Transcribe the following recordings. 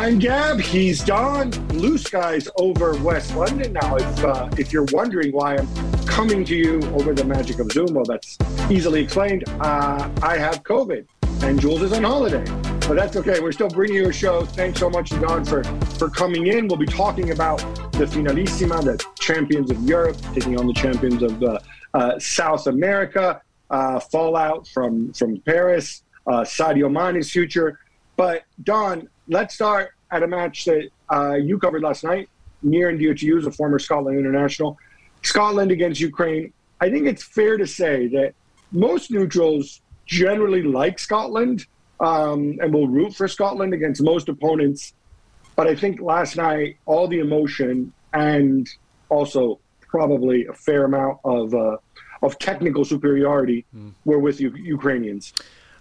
I'm Gab. He's Don. Blue skies over West London now. If uh, if you're wondering why I'm coming to you over the magic of Zoom, well, that's easily explained. Uh, I have COVID, and Juls is on holiday, but that's okay. We're still bringing you a show. Thanks so much, Don, for for coming in. We'll be talking about the Finalissima, the champions of Europe taking on the champions of uh, uh South America. Uh, fallout from from Paris, uh, Sadio Mane's future. But Don, let's start at a match that uh, you covered last night, near and dear to you as a former Scotland international. Scotland against Ukraine. I think it's fair to say that most neutrals generally like Scotland um, and will root for Scotland against most opponents. But I think last night, all the emotion and also probably a fair amount of uh, of technical superiority mm. were with U- Ukrainians.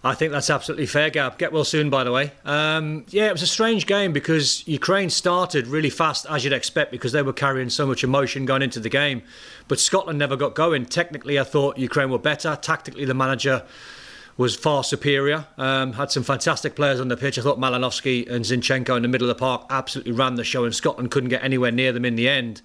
I think that's absolutely fair, Gab. Get well soon, by the way. Um, yeah, it was a strange game because Ukraine started really fast, as you'd expect, because they were carrying so much emotion going into the game. But Scotland never got going. Technically, I thought Ukraine were better. Tactically, the manager was far superior. Um, had some fantastic players on the pitch. I thought Malinovskyi and Zinchenko in the middle of the park absolutely ran the show, and Scotland couldn't get anywhere near them in the end.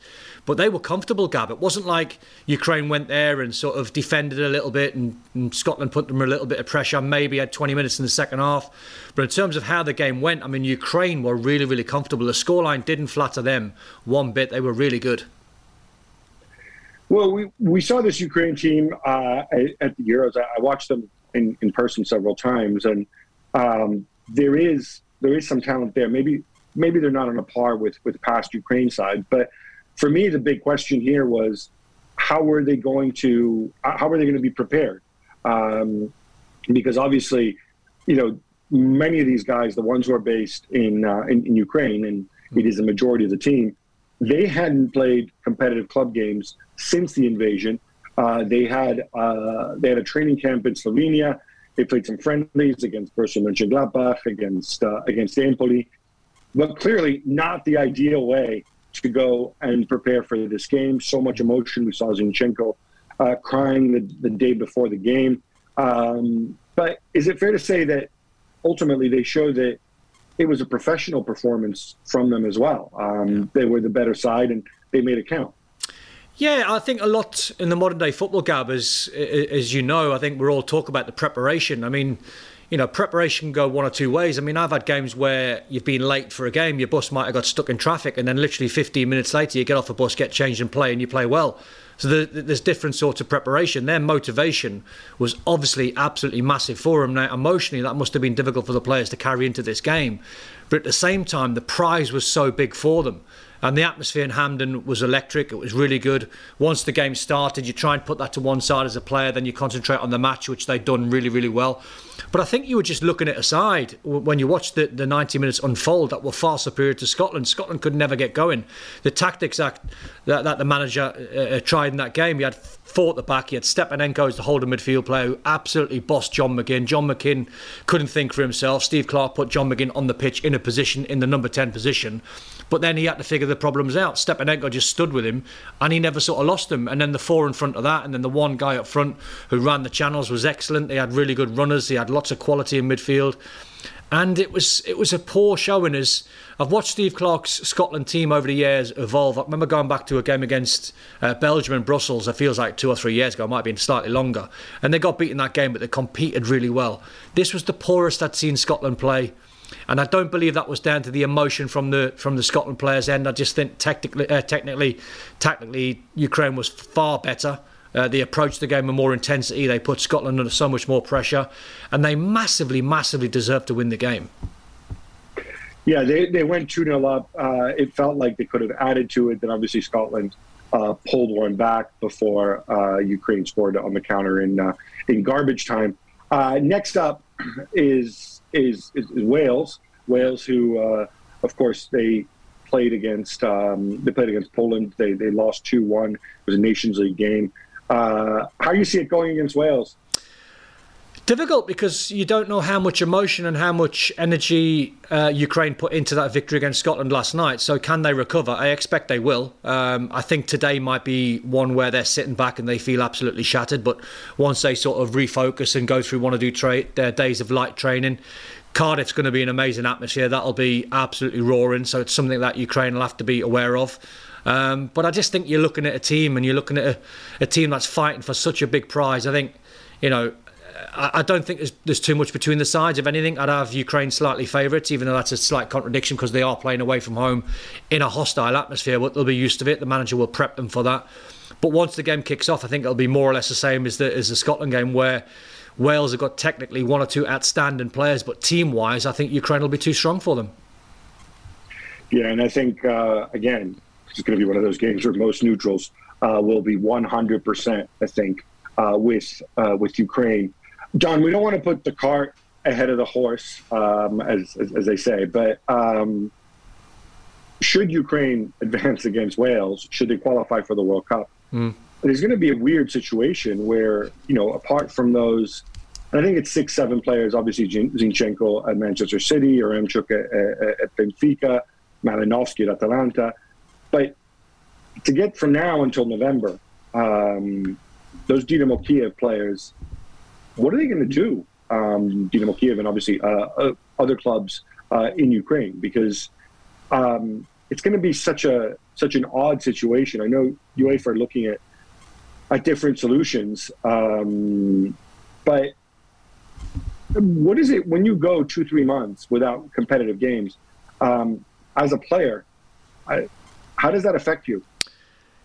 But they were comfortable, Gab. It wasn't like Ukraine went there and sort of defended a little bit, and, and Scotland put them a little bit of pressure. Maybe had 20 minutes in the second half. But in terms of how the game went, I mean, Ukraine were really, really comfortable. The scoreline didn't flatter them one bit. They were really good. Well, we, we saw this Ukraine team uh, at the Euros. I watched them in, in person several times, and um, there is there is some talent there. Maybe maybe they're not on a par with with past Ukraine side, but for me, the big question here was how were they going to how were they going to be prepared? Um, because obviously, you know, many of these guys, the ones who are based in uh, in, in Ukraine, and it is the majority of the team, they hadn't played competitive club games since the invasion. Uh, they had uh, they had a training camp in Slovenia. They played some friendlies against Borussia Mönchengladbach, against uh, against Empoli, but clearly not the ideal way to go and prepare for this game. So much emotion. We saw Zinchenko uh, crying the, the day before the game. Um, but is it fair to say that ultimately they showed that it was a professional performance from them as well? Um, yeah. They were the better side and they made it count. Yeah, I think a lot in the modern day football, Gab, as, as you know, I think we're all talk about the preparation. I mean, you know, preparation can go one or two ways. I mean, I've had games where you've been late for a game, your bus might have got stuck in traffic, and then literally 15 minutes later, you get off the bus, get changed, and play, and you play well. So there's different sorts of preparation. Their motivation was obviously absolutely massive for them. Now, emotionally, that must have been difficult for the players to carry into this game. But at the same time, the prize was so big for them. And the atmosphere in Hampden was electric. It was really good. Once the game started, you try and put that to one side as a player, then you concentrate on the match, which they'd done really, really well. But I think you were just looking at aside when you watched the, the 90 minutes unfold that were far superior to Scotland. Scotland could never get going. The tactics act that, that the manager uh, uh tried in that game, he had four at the back. He had Stepanenko as the holding midfield player who absolutely bossed John McGinn. John McGinn couldn't think for himself. Steve Clarke put John McGinn on the pitch in a position, in the number 10 position. But then he had to figure the problems out. Stepanenko just stood with him and he never sort of lost him. And then the four in front of that, and then the one guy up front who ran the channels was excellent. They had really good runners, he had lots of quality in midfield. And it was it was a poor showing as I've watched Steve Clarke's Scotland team over the years evolve. I remember going back to a game against uh, Belgium and Brussels, it feels like two or three years ago, it might have been slightly longer. And they got beaten that game, but they competed really well. This was the poorest I'd seen Scotland play and I don't believe that was down to the emotion from the from the Scotland players' end. I just think technically, uh, technically, tactically, Ukraine was far better. Uh, they approached the game with more intensity. They put Scotland under so much more pressure, and they massively, massively deserved to win the game. Yeah, they, they went 2 0 up. Uh, it felt like they could have added to it. Then obviously Scotland uh, pulled one back before uh, Ukraine scored on the counter in uh, in garbage time. Uh, next up is is, is, Wales. Wales, who uh, of course they played against um, they played against Poland. They they lost two one. It was a Nations League game. Uh, how do you see it going against Wales? Difficult because you don't know how much emotion and how much energy uh, Ukraine put into that victory against Scotland last night. So, can they recover? I expect they will. Um, I think today might be one where they're sitting back and they feel absolutely shattered. But once they sort of refocus and go through one or two tra- their days of light training, Cardiff's going to be an amazing atmosphere. That'll be absolutely roaring. So it's something that Ukraine will have to be aware of. Um, but I just think you're looking at a team and you're looking at a, a team that's fighting for such a big prize. I think, you know, I, don't think there's, there's, too much between the sides. If anything, I'd have Ukraine slightly favourites, even though that's a slight contradiction because they are playing away from home in a hostile atmosphere. But they'll be used to it. The manager will prep them for that. But once the game kicks off, I think it'll be more or less the same as the as the Scotland game, where Wales have got technically one or two outstanding players, but team-wise, I think Ukraine will be too strong for them. Yeah, and I think uh, again, it's going to be one of those games where most neutrals uh, will be 100%. I think uh, with uh, with Ukraine John, we don't want to put the cart ahead of the horse, um, as, as, as, they say, but um, should Ukraine advance against Wales, should they qualify for the World Cup, mm. there's going to be a weird situation where, you know, apart from those, I think it's six, seven players, obviously Zinchenko at Manchester City, or Yaremchuk at, at, at Benfica, Malinovskyi at Atalanta. But to get from now until November, um, those Dynamo Kiev players what are they going to do? Um, Dynamo Kiev and obviously uh, uh, other clubs uh, in Ukraine because um, it's going to be such a such an odd situation. I know UEFA are looking at at different solutions, um, but what is it when you go two three months without competitive games um, as a player? I, how does that affect you?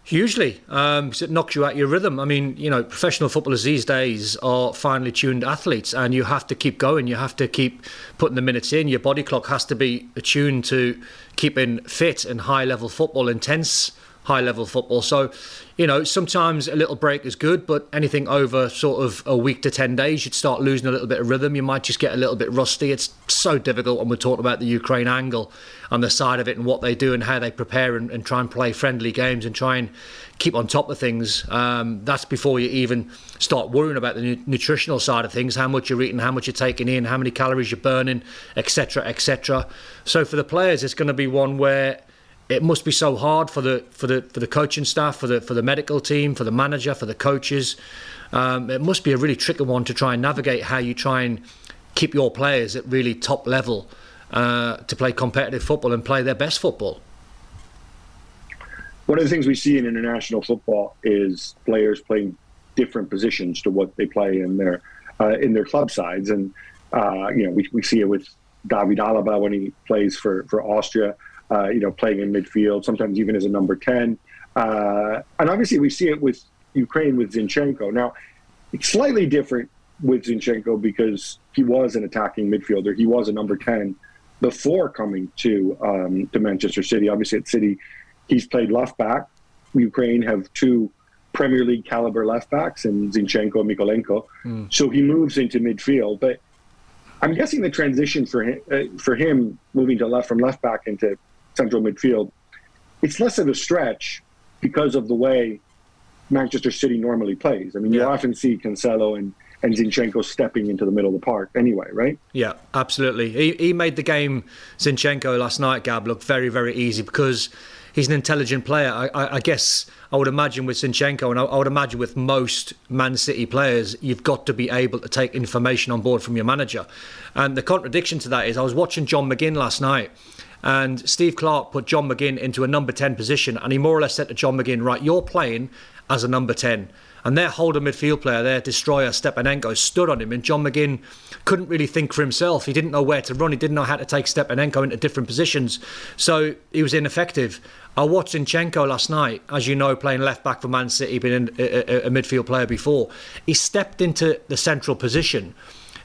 Hugely, um, because it knocks you out your rhythm. I mean, you know, professional footballers these days are finely tuned athletes, and you have to keep going. You have to keep putting the minutes in. Your body clock has to be attuned to keeping fit and high level football, intense high level football. So, you know, sometimes a little break is good, but anything over sort of a week to 10 days, you'd start losing a little bit of rhythm. You might just get a little bit rusty. It's so difficult when we're talking about the Ukraine angle on the side of it and what they do and how they prepare and, and try and play friendly games and try and keep on top of things. Um, that's before you even start worrying about the nu- nutritional side of things, how much you're eating, how much you're taking in, how many calories you're burning, etc., etc. So for the players, it's going to be one where it must be so hard for the for the for the coaching staff, for the for the medical team, for the manager, for the coaches. Um, it must be a really tricky one to try and navigate how you try and keep your players at really top level uh, to play competitive football and play their best football. One of the things we see in international football is players playing different positions to what they play in their uh, in their club sides, and uh, you know we, we see it with David Alaba when he plays for for Austria uh, you know, playing in midfield, sometimes even as a number 10. Uh, and obviously, we see it with Ukraine with Zinchenko. Now, it's slightly different with Zinchenko because he was an attacking midfielder. He was a number 10 before coming to um, to Manchester City. Obviously, at City, he's played left back. Ukraine have two Premier League caliber left backs in Zinchenko and Mykolenko. Mm. So he moves into midfield. But I'm guessing the transition for him, uh, for him moving to left from left back into central midfield. It's less of a stretch because of the way Manchester City normally plays. I mean, you often see Cancelo and, and Zinchenko stepping into the middle of the park anyway, right? Yeah, absolutely. He, he made the game, Zinchenko, last night, Gab, look very, very easy because he's an intelligent player. I, I, I guess I would imagine with Zinchenko, and I, I, would imagine with most Man City players, you've got to be able to take information on board from your manager. And the contradiction to that is I was watching John McGinn last night and Steve Clarke put John McGinn into a number 10 position, and he more or less said to John McGinn, right, you're playing as a number 10. And their holder midfield player, their destroyer, Stepanenko, stood on him, and John McGinn couldn't really think for himself. He didn't know where to run. He didn't know how to take Stepanenko into different positions. So he was ineffective. Uh, I watched Zinchenko last night, as you know, playing left back for Man City, been a, a, a midfield player before. He stepped into the central position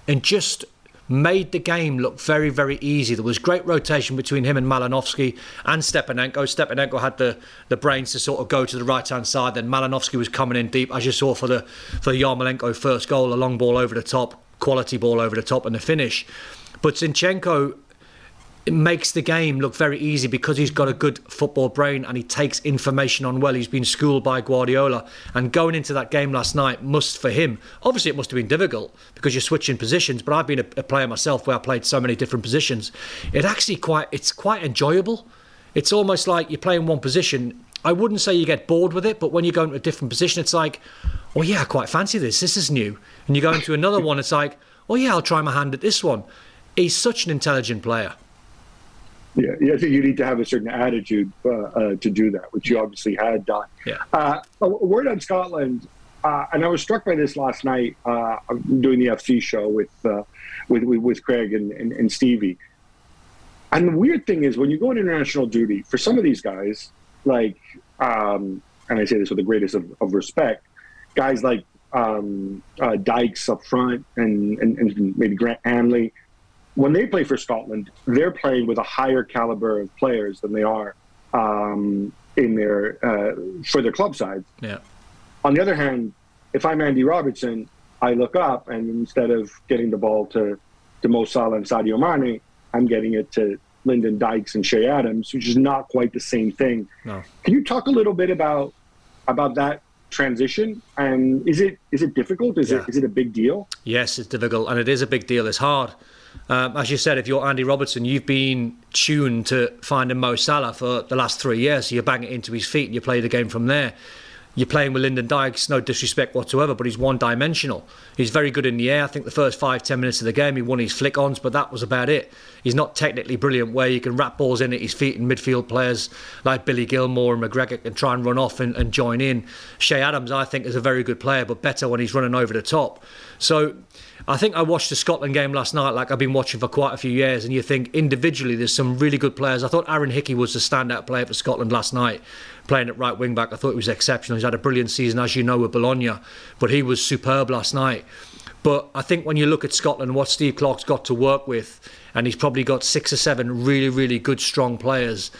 and just made the game look very, very easy. There was great rotation between him and Malinovskyi and Stepanenko. Stepanenko had the, the brains to sort of go to the right hand side. Then Malinovskyi was coming in deep, as you saw for the for Yarmolenko first goal, a long ball over the top, quality ball over the top, and the finish. But Zinchenko it makes the game look very easy because he's got a good football brain and he takes information on well. He's been schooled by Guardiola. And going into that game last night must, for him, obviously it must have been difficult because you're switching positions. But I've been a, a player myself where I played so many different positions. It actually quite, it's quite enjoyable. It's almost like you're playing one position. I wouldn't say you get bored with it, but when you go into a different position, it's like, oh yeah, I quite fancy this. This is new. And you go into another one, it's like, oh yeah, I'll try my hand at this one he's such an intelligent player. Yeah, I think you need to have a certain attitude uh, uh, to do that, which you obviously had done. Yeah. Uh, a word on Scotland, uh, and I was struck by this last night. Uh, I'm doing the FC show with uh, with, with, with Craig and, and, and Stevie. And the weird thing is, when you go on international duty, for some of these guys, like, um, and I say this with the greatest of, of respect, guys like um, Dykes up front and, and, and maybe Grant Hanley, when they play for Scotland, they're playing with a higher caliber of players than they are um, in their uh, for their club side. Yeah. On the other hand, if I'm Andy Robertson, I look up and instead of getting the ball to to Mo Salah and Sadio Mane, I'm getting it to Lyndon Dykes and Che Adams, which is not quite the same thing. No. Can you talk a little bit about about that transition and is it is it difficult? Is Yeah. it is it a big deal? Yes, it's difficult, and it is a big deal. It's hard. Um, as you said, if you're Andy Robertson, you've been tuned to finding Mo Salah for the last three years. So you bang it into his feet and you play the game from there. You're playing with Lyndon Dykes, no disrespect whatsoever, but he's one dimensional. He's very good in the air. I think the first five, ten minutes of the game, he won his flick ons, but that was about it. He's not technically brilliant where you can wrap balls in at his feet and midfield players like Billy Gilmour and McGregor can try and run off and, and join in. Che Adams, I think, is a very good player, but better when he's running over the top. So I think I watched the Scotland game last night, like I've been watching for quite a few years, and you think individually there's some really good players. I thought Aaron Hickey was the standout player for Scotland last night, playing at right wing back. I thought he was exceptional. He's had a brilliant season, as you know, with Bologna, but he was superb last night. But I think when you look at Scotland what Steve Clarke's got to work with, and he's probably got six or seven really, really good, strong players.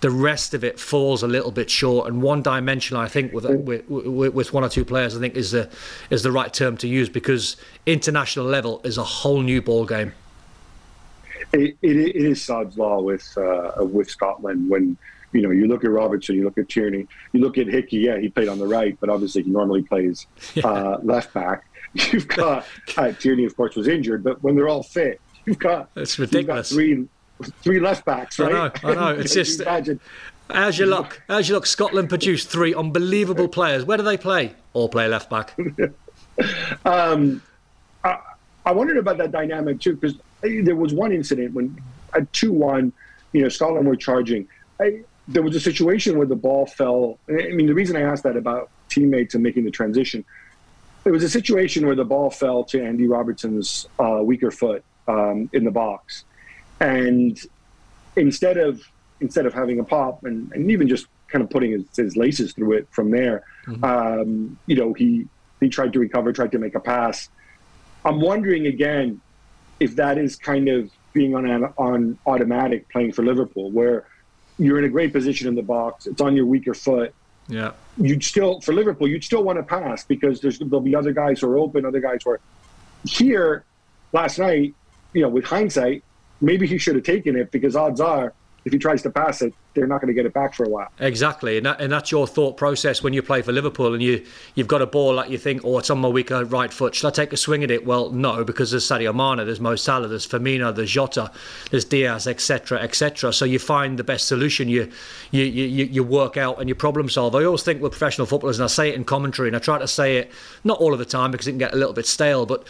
The rest of it falls a little bit short, and one dimensional. I think with, with with one or two players, I think is the is the right term to use because international level is a whole new ball game. It, it, it is Sod's law with uh, with Scotland when you know you look at Robertson, you look at Tierney, you look at Hickey. Yeah, he played on the right, but obviously he normally plays uh, left back. You've got uh, Tierney, of course, was injured, but when they're all fit, you've got It's you've got ridiculous. three three left backs, I right? know, I know. It's just- imagine. How's your luck? How's your luck? Scotland produced three unbelievable players. Where do they play? All play left back. Um, I, I wondered about that dynamic too because there was one incident when at two one, you know, Scotland were charging. I, there was a situation where the ball fell. I mean, the reason I asked that about teammates and making the transition, there was a situation where the ball fell to Andy Robertson's uh, weaker foot um, in the box, and instead of instead of having a pop and, and even just kind of putting his, his laces through it from there, um, you know, he he tried to recover, tried to make a pass. I'm wondering again if that is kind of being on an, on automatic playing for Liverpool, where you're in a great position in the box, it's on your weaker foot. Yeah. You'd still for Liverpool, you'd still want to pass because there's there'll be other guys who are open, other guys who are here. Last night, you know, with hindsight, maybe he should have taken it because odds are, if he tries to pass it, they're not going to get it back for a while. Exactly, and, that, and that's your thought process when you play for Liverpool, and you you've got a ball that you think, oh, it's on my weaker right foot. Should I take a swing at it? Well, no, because there's Sadio Mane, there's Mo Salah, there's Firmino, there's Jota, there's Diaz, etc., etc. So you find the best solution. You you, you you work out and you problem solve. I always think with professional footballers, and I say it in commentary, and I try to say it not all of the time because it can get a little bit stale, but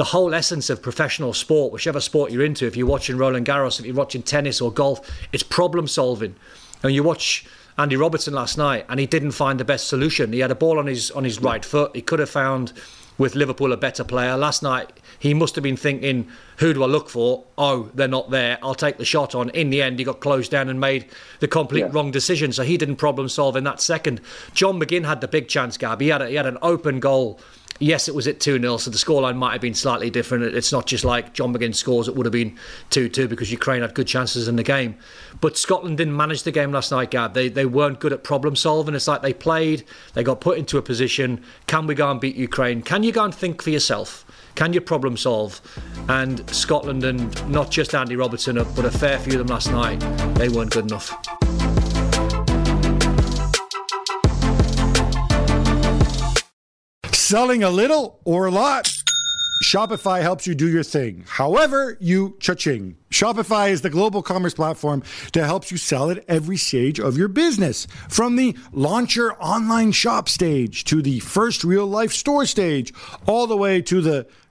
the whole essence of professional sport, whichever sport you're into, if you're watching Roland Garros, if you're watching tennis or golf, it's problem solving. And you watch Andy Robertson last night, and he didn't find the best solution. He had a ball on his on his right foot. He could have found with Liverpool a better player. Last night, he must have been thinking, who do I look for? Oh, they're not there. I'll take the shot on. In the end, he got closed down and made the complete Yeah. wrong decision. So he didn't problem solve in that second. John McGinn had the big chance, Gab. He had, a, he had an open goal. Yes, it was at 2 0, so the scoreline might have been slightly different. It's not just like John McGinn scores, it would have been 2 2 because Ukraine had good chances in the game. But Scotland didn't manage the game last night, Gab. They, they weren't good at problem solving. It's like they played, they got put into a position. Can we go and beat Ukraine? Can you go and think for yourself? Can you problem solve? And Scotland, and not just Andy Robertson, but a fair few of them last night, they weren't good enough. Selling a little or a lot? Shopify helps you do your thing. However, you cha-ching. Shopify is the global commerce platform that helps you sell at every stage of your business. From the launch your online shop stage to the first real life store stage, all the way to the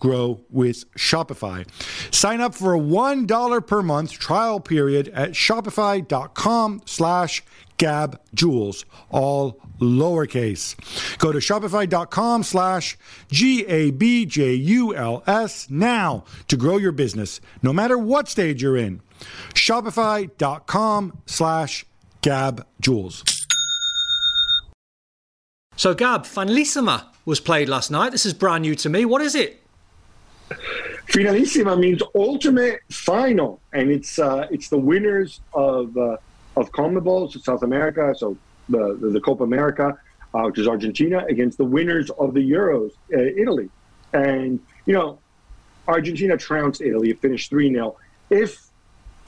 grow with Shopify. Sign up for a $1 per month trial period at shopify.com slash gabjuls, all lowercase. Go to shopify.com slash G-A-B-J-U-L-S now to grow your business, no matter what stage you're in. Shopify.com slash gabjuls. So, Gab, Finalissima was played last night. This is brand new to me. What is it? Finalissima means ultimate final, and it's uh, it's the winners of uh, of CONMEBOL, so South America, so the the, the Copa America, uh, which is Argentina, against the winners of the Euros, uh, Italy, and you know, Argentina trounced Italy, it finished three 0 If,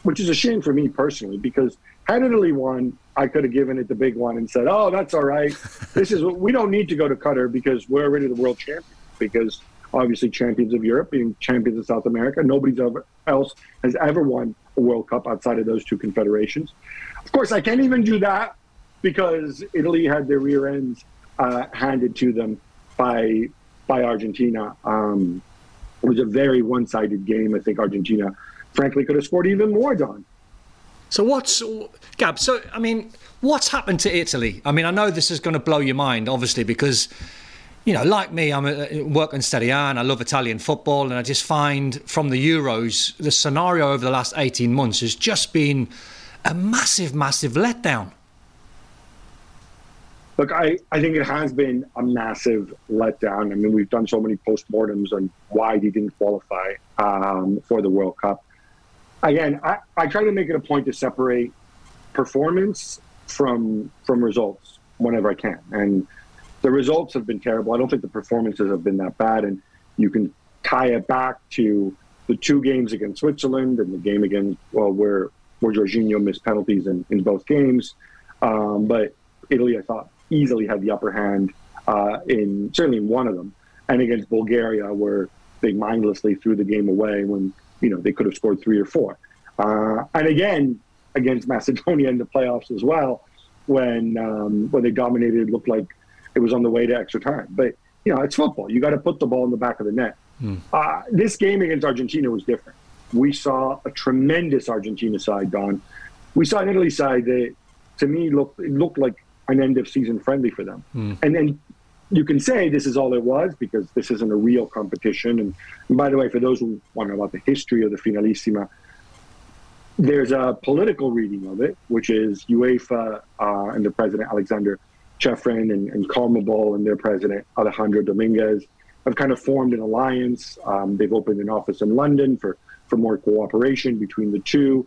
which is a shame for me personally, because had Italy won, I could have given it the big one and said, "Oh, that's all right. this is we don't need to go to Qatar because we're already the world champions." Because obviously champions of Europe, being champions of South America. Nobody else has ever won a World Cup outside of those two confederations. Of course, I can't even do that because Italy had their rear ends uh, handed to them by by Argentina. Um, it was a very one-sided game. I think Argentina, frankly, could have scored even more. Don. So what's Gab? So I mean, what's happened to Italy? I mean, I know this is going to blow your mind, obviously, because you know, like me, I'm a, work in Serie A and I love Italian football, and I just find from the Euros, the scenario over the last 18 months has just been a massive, massive letdown. Look, I, I think it has been a massive letdown. I mean, we've done so many postmortems on why he didn't qualify um, for the World Cup. Again, I, I try to make it a point to separate performance from from results whenever I can. And the results have been terrible. I don't think the performances have been that bad, and you can tie it back to the two games against Switzerland and the game against well, where where Jorginho missed penalties in, in both games. Um, but Italy, I thought, easily had the upper hand uh, in certainly in one of them, and against Bulgaria, where they mindlessly threw the game away when you know they could have scored three or four. Uh, and again against Macedonia in the playoffs as well, when um, when they dominated, looked like it was on the way to extra time. But you know, it's football. You got to put the ball in the back of the net. Mm. Uh, this game against Argentina was different. We saw a tremendous Argentina side, Don. We saw an Italy side that, to me, looked it looked like an end of season friendly for them. Mm. And then you can say this is all it was because this isn't a real competition. And, and by the way, for those who want to know about the history of the Finalissima, there's a political reading of it, which is UEFA uh, and the president Aleksander Ceferin and, and and their president Alejandro Dominguez have kind of formed an alliance. Um, they've opened an office in London for, for more cooperation between the two.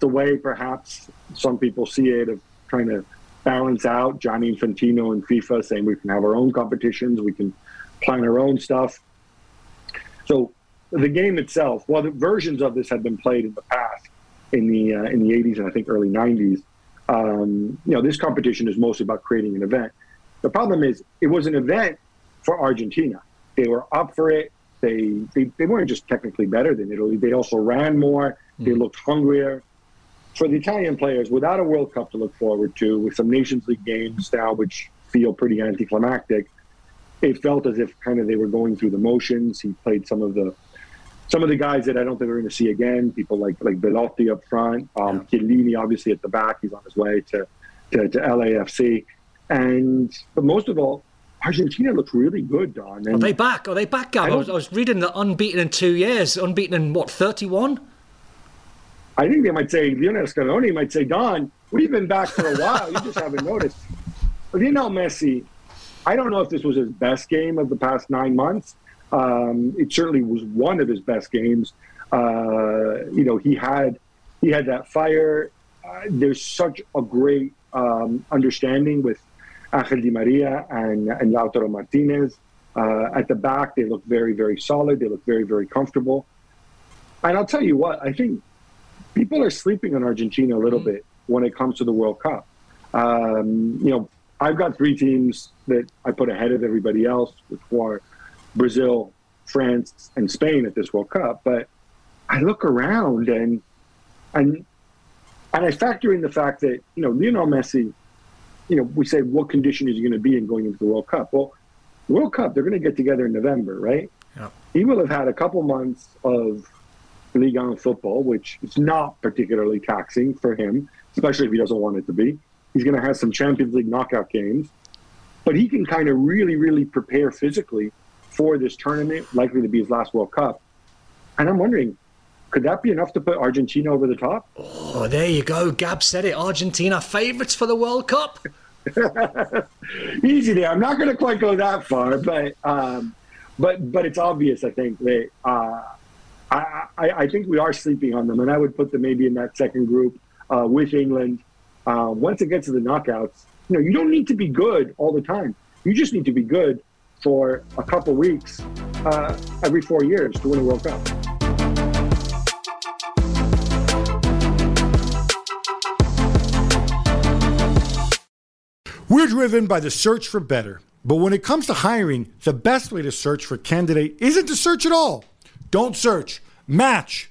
The way perhaps some people see it of trying to balance out Gianni Infantino and FIFA saying we can have our own competitions, we can plan our own stuff. So the game itself, well, the versions of this had been played in the past in the uh, in the 80s and I think early 90s. Um, you know, this competition is mostly about creating an event. The problem is, it was an event for Argentina. They were up for it. They, they, they weren't just technically better than Italy. They also ran more. They mm. looked hungrier. For the Italian players, without a World Cup to look forward to, with some Nations League games now, which feel pretty anticlimactic, it felt as if kind of they were going through the motions. He played some of the some of the guys that I don't think we're going to see again, people like like Belotti up front, um, yeah. Chiellini obviously at the back, he's on his way to, to, to LAFC, and but most of all, Argentina looks really good, Don. And Are they back? Are they back, Gab? I, I, was, I was reading the unbeaten in two years, unbeaten in what thirty one. I think they might say Lionel Scaloni might say, Don, we've been back for a while. you just haven't noticed. But you know, Messi, I don't know if this was his best game of the past nine months um, it certainly was one of his best games. Uh, you know, he had he had that fire. Uh, there's such a great um, understanding with Angel Di Maria and, and Lautaro Martinez. Uh, at the back, they look very, very solid. They look very, very comfortable. And I'll tell you what, I think people are sleeping on Argentina a little mm-hmm. bit when it comes to the World Cup. Um, you know, I've got three teams that I put ahead of everybody else, which are Brazil, France, and Spain at this World Cup. But I look around and and and I factor in the fact that you know Lionel Messi. You know, we say what condition is he going to be in going into the World Cup? Well, World Cup they're going to get together in November, right? Yeah. He will have had a couple months of Ligue 1 football, which is not particularly taxing for him, especially if he doesn't want it to be. He's going to have some Champions League knockout games, but he can kind of really, really prepare physically for this tournament, likely to be his last World Cup. And I'm wondering, could that be enough to put Argentina over the top? Oh, there you go. Gab said it. Argentina favourites for the World Cup. Easy there. I'm not going to quite go that far, but um, but but it's obvious. I think that uh, I, I, I think we are sleeping on them, and I would put them maybe in that second group uh, with England. Uh, once it gets to the knockouts, you know, you don't need to be good all the time. You just need to be good for a couple weeks uh, every four years to win a World Cup. We're driven by the search for better. But when it comes to hiring, the best way to search for candidate isn't to search at all. Don't search, match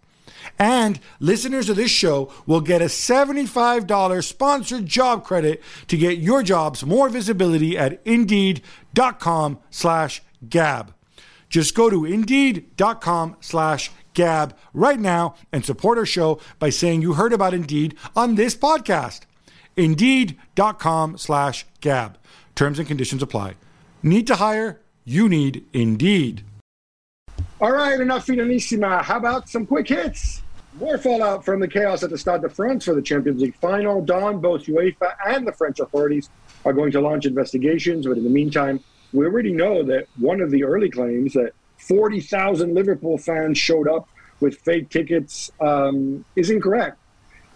And listeners of this show will get a $75 sponsored job credit to get your jobs more visibility at indeed.com slash gab. Just go to indeed.com slash gab right now and support our show by saying you heard about Indeed on this podcast. Indeed.com slash gab. Terms and conditions apply. Need to hire? You need Indeed. All right, enough finalissima. How about some quick hits? More fallout from the chaos at the Stade de France for the Champions League final. Don, both UEFA and the French authorities are going to launch investigations, but in the meantime, we already know that one of the early claims that 40,000 Liverpool fans showed up with fake tickets um, is incorrect.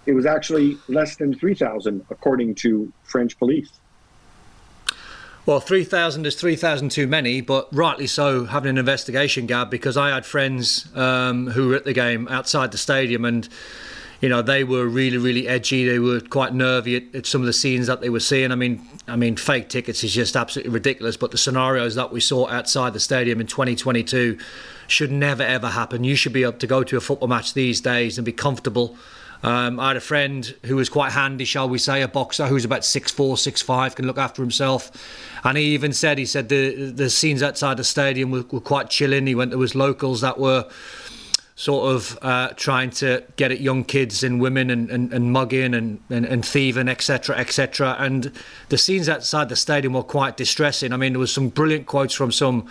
It was actually less than 3,000, according to French police. Well, 3,000 is 3,000 too many, but rightly so having an investigation, Gab, because I had friends um, who were at the game outside the stadium and you know they were really really edgy. They were quite nervy at, at, some of the scenes that they were seeing. I mean i mean fake tickets is just absolutely ridiculous but the scenarios that we saw outside the stadium in 2022 should never ever happen. You should be able to go to a football match these days and be comfortable um, I had a friend who was quite handy, shall we say, a boxer who's about six four, six five, can look after himself. And he even said, he said the the scenes outside the stadium were, were quite chilling. He went there was locals that were sort of uh, trying to get at young kids and women and, and, and mugging and, and, and thieving, etc., etc. And the scenes outside the stadium were quite distressing. I mean, there was some brilliant quotes from some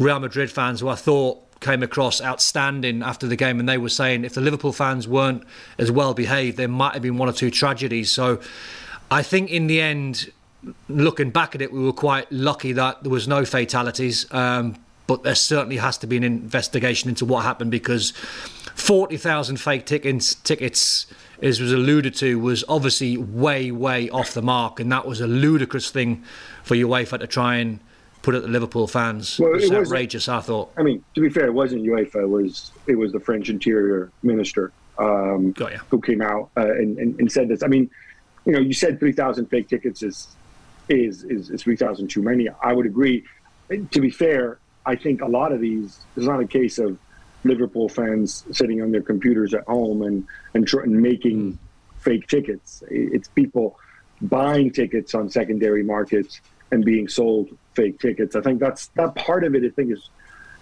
Real Madrid fans who I thought came across outstanding after the game, and they were saying if the Liverpool fans weren't as well behaved, there might have been one or two tragedies. So I think in the end, looking back at it, we were quite lucky that there was no fatalities. Um, but there certainly has to be an investigation into what happened because 40,000 fake tickets, tickets, as was alluded to, was obviously way, way off the mark, and that was a ludicrous thing for UEFA to try and put at the Liverpool fans. Well, it was outrageous. I thought. I mean, to be fair, it wasn't UEFA. It was it was the French Interior Minister um, who came out uh, and, and, and, said this. I mean, you know, you said three thousand fake tickets is is is, is three thousand too many. I would agree. To be fair, I think a lot of these is not a case of Liverpool fans sitting on their computers at home and and, tr- and making mm. fake tickets. It's people buying tickets on secondary markets and being sold fake tickets. I think that's that part of it. I think is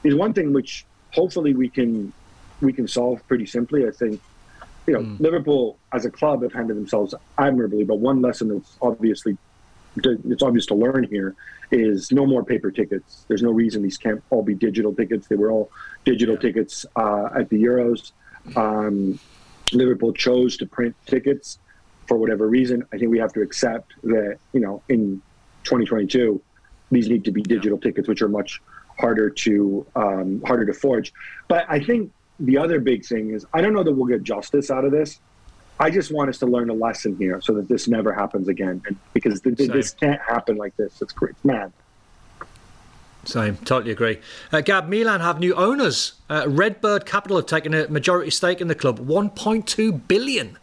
is one thing which hopefully we can we can solve pretty simply. I think you know mm. Liverpool as a club have handled themselves admirably, but one lesson that's obviously it's obvious to learn here is no more paper tickets. There's no reason these can't all be digital tickets. They were all digital yeah. tickets uh, at the Euros. Um, Liverpool chose to print tickets for whatever reason. I think we have to accept that you know in 2022 these need to be digital tickets, which are much harder to um, harder to forge. But I think the other big thing is I don't know that we'll get justice out of this. I just want us to learn a lesson here so that this never happens again. And because th- th- this can't happen like this. It's, it's mad. Same, totally agree. Uh, Gab, Milan have new owners. Uh, Redbird Capital have taken a majority stake in the club, 1.2 billion.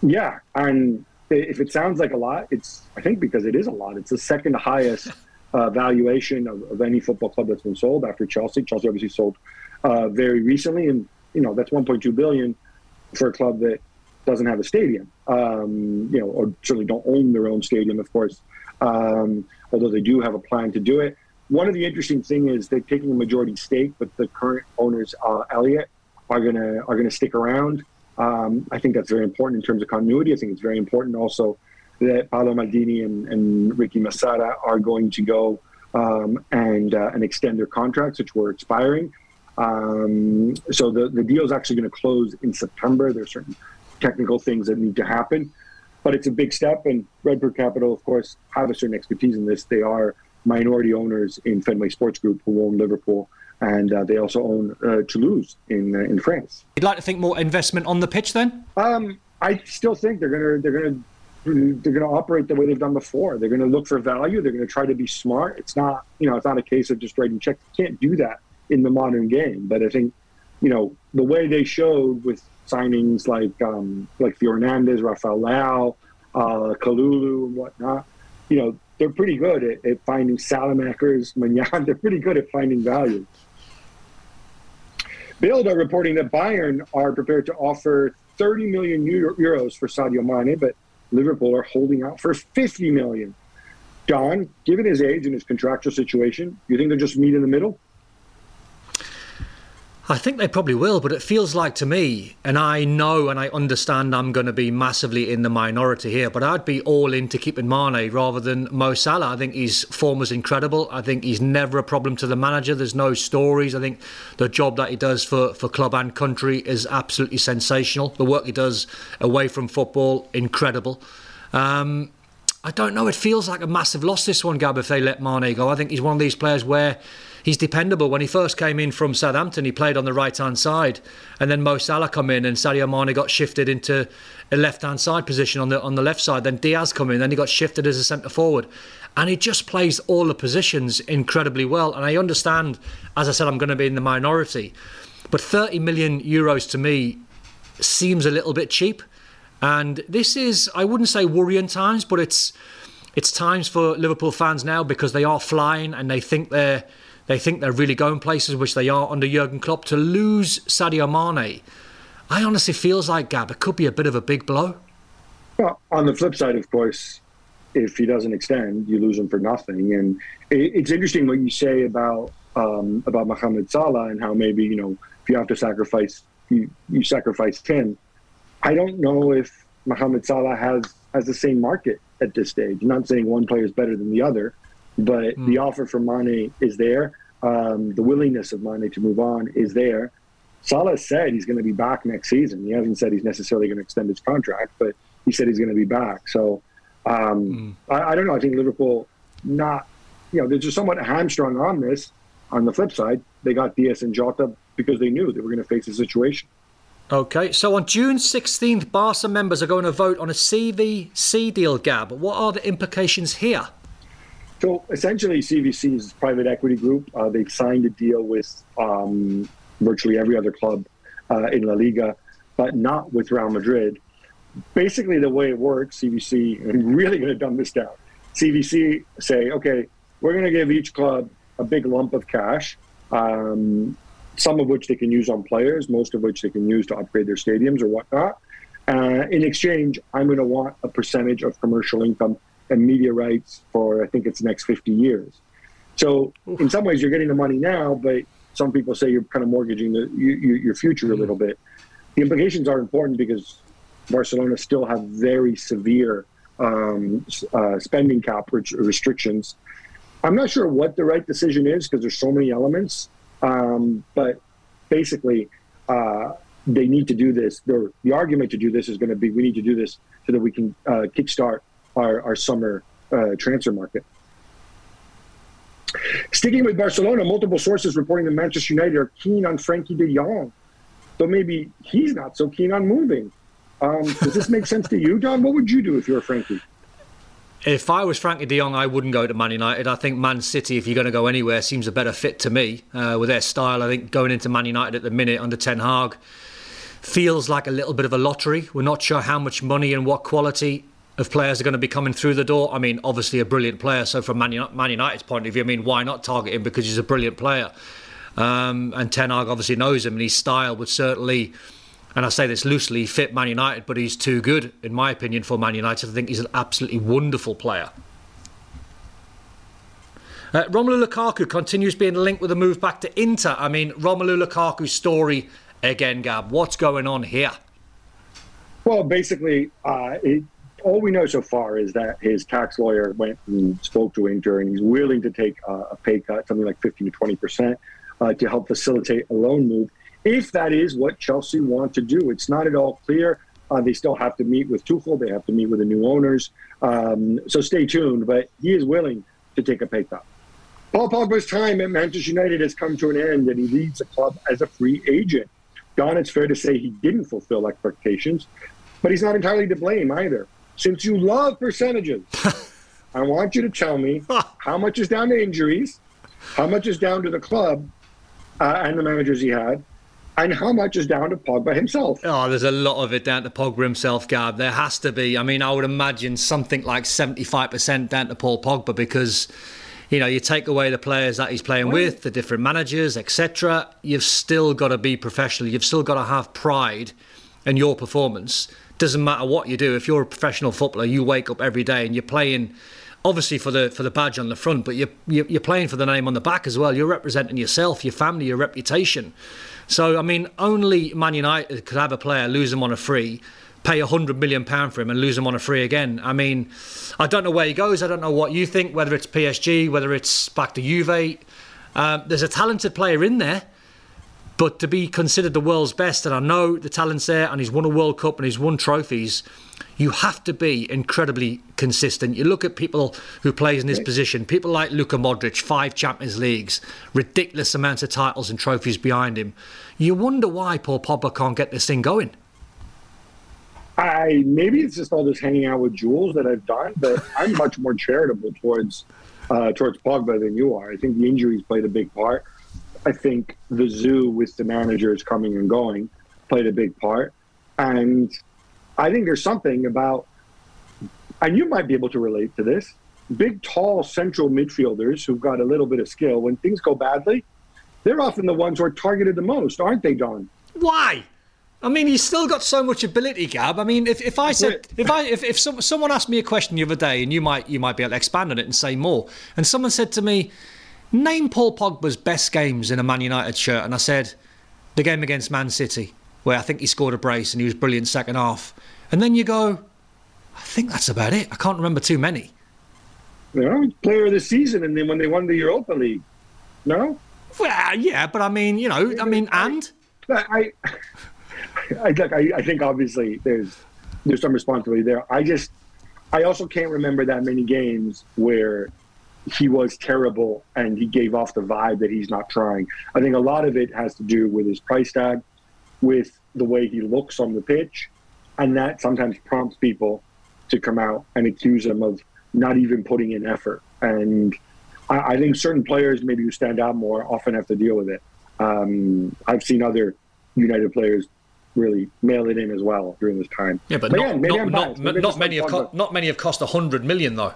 Yeah, and if it sounds like a lot, it's I think because it is a lot. It's the second highest uh, valuation of, of, any football club that's been sold after Chelsea. Chelsea obviously sold uh, very recently, and you know that's 1.2 billion for a club that doesn't have a stadium. Um, you know, or certainly don't own their own stadium, of course. Um, although they do have a plan to do it. One of the interesting thing is they're taking a majority stake, but the current owners, uh, Elliott, are gonna are gonna stick around. Um, I think that's very important in terms of continuity. I think it's very important also that Paolo Maldini and, and Ricky Massara are going to go um, and uh, and extend their contracts, which were expiring. Um, so the the deal is actually going to close in September. There's certain technical things that need to happen but it's a big step. And Redbird Capital, of course, have a certain expertise in this. They are minority owners in Fenway Sports Group, who own Liverpool, and uh, they also own uh, Toulouse in uh, in France. You'd like to think more investment on the pitch, then? Um, I still think they're gonna they're gonna they're going to operate the way they've done before. They're going to look for value. They're going to try to be smart. It's not, you know, it's not a case of just writing checks. You can't do that in the modern game. But I think, you know, the way they showed with signings like um, like Theo Hernandez, Rafael Leao, uh, Kalulu, and whatnot. You know, they're pretty good at, at finding Saelemaekers, Maignan. They're pretty good at finding value. Bild are reporting that Bayern are prepared to offer 30 million euros for Sadio Mane, but Liverpool are holding out for 50 million. Don, given his age and his contractual situation, you think they'll just meet in the middle? I think they probably will, but it feels like to me, and I know and I understand I'm going to be massively in the minority here, but I'd be all in to keeping Mane rather than Mo Salah. I think his form is incredible. I think he's never a problem to the manager. There's no stories. I think the job that he does for, for club and country is absolutely sensational. The work he does away from football, incredible. Um, I don't know. It feels like a massive loss this one, Gab, if they let Mane go. I think he's one of these players where he's dependable. When he first came in from Southampton, he played on the right hand side, and then Mo Salah come in, and Sadio Mane got shifted into a left hand side position on the on the left side. Then Diaz come in, then he got shifted as a centre forward, and he just plays all the positions incredibly well. And I understand, as I said, I'm going to be in the minority, but 30 million euros to me seems a little bit cheap. And this is, I wouldn't say worrying times, but it's it's times for Liverpool fans now because they are flying and they think they're they think they're really going places, which they are under Jurgen Klopp. To lose Sadio Mane, I honestly feels like Gab. It could be a bit of a big blow. Well, on the flip side, of course, if he doesn't extend, you lose him for nothing. And it's interesting what you say about um, about Mohamed Salah and how maybe you know if you have to sacrifice, you you sacrifice him. I don't know if Mohamed Salah has has the same market at this stage. I'm not saying one player is better than the other, but mm. the offer for Mane is there. Um, the willingness of Mane to move on is there. Salah said he's going to be back next season. He hasn't said he's necessarily going to extend his contract, but he said he's going to be back. So um, mm. I, I, don't know. I think Liverpool not, you know, they're just somewhat hamstrung on this. On the flip side, they got Diaz and Jota because they knew they were going to face a situation. Okay, so on June 16th, Barca members are going to vote on a CVC deal, Gab. What are the implications here? So essentially, CVC is a private equity group. Uh, they've signed a deal with um, virtually every other club uh, in La Liga, but not with Real Madrid. Basically, the way it works, CVC, I'm really going to dumb this down. CVC say, okay, we're going to give each club a big lump of cash, um, some of which they can use on players, most of which they can use to upgrade their stadiums or whatnot. Uh, in exchange, I'm going to want a percentage of commercial income and media rights for I think it's the next 50 years. So in some ways, you're getting the money now, but some people say you're kind of mortgaging the, you, you, your future a little bit. The implications are important because Barcelona still have very severe um, uh, spending cap restrictions. I'm not sure what the right decision is because there's so many elements. Um, but basically, uh, they need to do this. The, the argument to do this is going to be we need to do this so that we can uh, kickstart our, our summer uh, transfer market. Sticking with Barcelona, multiple sources reporting that Manchester United are keen on Frenkie de Jong, though maybe he's not so keen on moving. Um, does this make sense to you, Don? What would you do if you were Frankie? If I was Frenkie de Jong, I wouldn't go to Man United. I think Man City, if you're going to go anywhere, seems a better fit to me uh, with their style. I think going into Man United at the minute under Ten Hag feels like a little bit of a lottery. We're not sure how much money and what quality of players are going to be coming through the door. I mean, obviously a brilliant player. So from Man, United's point of view, I mean, why not target him because he's a brilliant player? Um, and Ten Hag obviously knows him, and his style would certainly, and I say this loosely, fit Man United. But he's too good, in my opinion, for Man United. I think he's an absolutely wonderful player. Uh, Romelu Lukaku continues being linked with a move back to Inter. I mean, Romelu Lukaku's story again, Gab. What's going on here? Well, basically, uh, it, all we know so far is that his tax lawyer went and spoke to Inter, and he's willing to take uh, a pay cut, something like 15 to 20 percent, uh, to help facilitate a loan move, if that is what Chelsea want to do. It's not at all clear. Uh, they still have to meet with Tuchel. They have to meet with the new owners. Um, so stay tuned. But he is willing to take a pay cut. Paul Pogba's time at Manchester United has come to an end, and he leaves the club as a free agent. Don, it's fair to say he didn't fulfill expectations, but he's not entirely to blame either. Since you love percentages, I want you to tell me how much is down to injuries, how much is down to the club uh, and the managers he had, and how much is down to Pogba himself? Oh, there's a lot of it down to Pogba himself, Gab. There has to be. I mean, I would imagine something like 75% down to Paul Pogba because you know, you take away the players that he's playing with, the different managers, etc. You've still got to be professional. You've still got to have pride in your performance. Doesn't matter what you do. If you're a professional footballer, you wake up every day and you're playing, obviously for the for the badge on the front, but you're you're playing for the name on the back as well. You're representing yourself, your family, your reputation. So I mean, only Man United could have a player lose him on a free pay a hundred million pound for him and lose him on a free again. I mean, I don't know where he goes. I don't know what you think. Whether it's PSG, whether it's back to Juve. Um, there's a talented player in there, but to be considered the world's best, and I know the talent's there, and he's won a World Cup and he's won trophies. You have to be incredibly consistent. You look at people who plays in this position, people like Luka Modric, five Champions Leagues, ridiculous amounts of titles and trophies behind him. You wonder why Paul Pogba can't get this thing going. I maybe it's just all this hanging out with Juls that I've done, but I'm much more charitable towards uh, towards Pogba than you are. I think the injuries played a big part. I think the zoo with the managers coming and going played a big part, and I think there's something about, and you might be able to relate to this. Big, tall central midfielders who've got a little bit of skill. When things go badly, they're often the ones who are targeted the most, aren't they, Don? Why? I mean, he's still got so much ability, Gab. I mean, if, if I said if I if, if some, someone asked me a question the other day, and you might you might be able to expand on it and say more, and someone said to me, "Name Paul Pogba's best games in a Man United shirt," and I said, "The game against Man City, where I think he scored a brace and he was brilliant second half," and then you go, "I think that's about it. I can't remember too many." You know, player of the season, and then when they won the Europa League, no. Well, yeah, but I mean, you know, I mean, and I. I, I, I think obviously there's there's some responsibility there. I just I also can't remember that many games where he was terrible and he gave off the vibe that he's not trying. I think a lot of it has to do with his price tag, with the way he looks on the pitch, and that sometimes prompts people to come out and accuse him of not even putting in effort. And I, I think certain players, maybe who stand out more, often have to deal with it. Um, I've seen other United players really mail it in as well during this time. Yeah, but, but not, yeah, not, not, not many have co- not many have cost a hundred million though.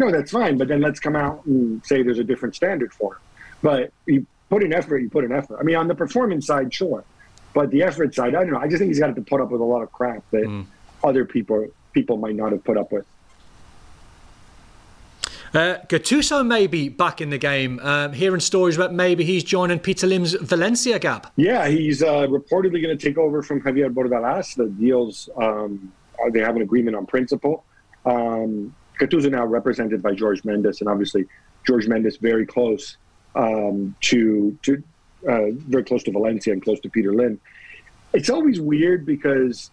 No, that's fine. But then let's come out and say there's a different standard for it. But you put in effort, you put in effort. I mean, on the performance side, sure, but the effort side, I don't know. I just think he's got to put up with a lot of crap that mm. other people people might not have put up with. Uh, Gattuso may be back in the game. Um, hearing stories about maybe he's joining Peter Lim's Valencia Gab. Yeah, he's uh, reportedly going to take over from Javier Bordalas. The deals, um, they have an agreement on principle. Um, Gattuso now represented by Jorge Mendes, and obviously Jorge Mendes very close um, to to uh, very close to Valencia and close to Peter Lim. It's always weird because,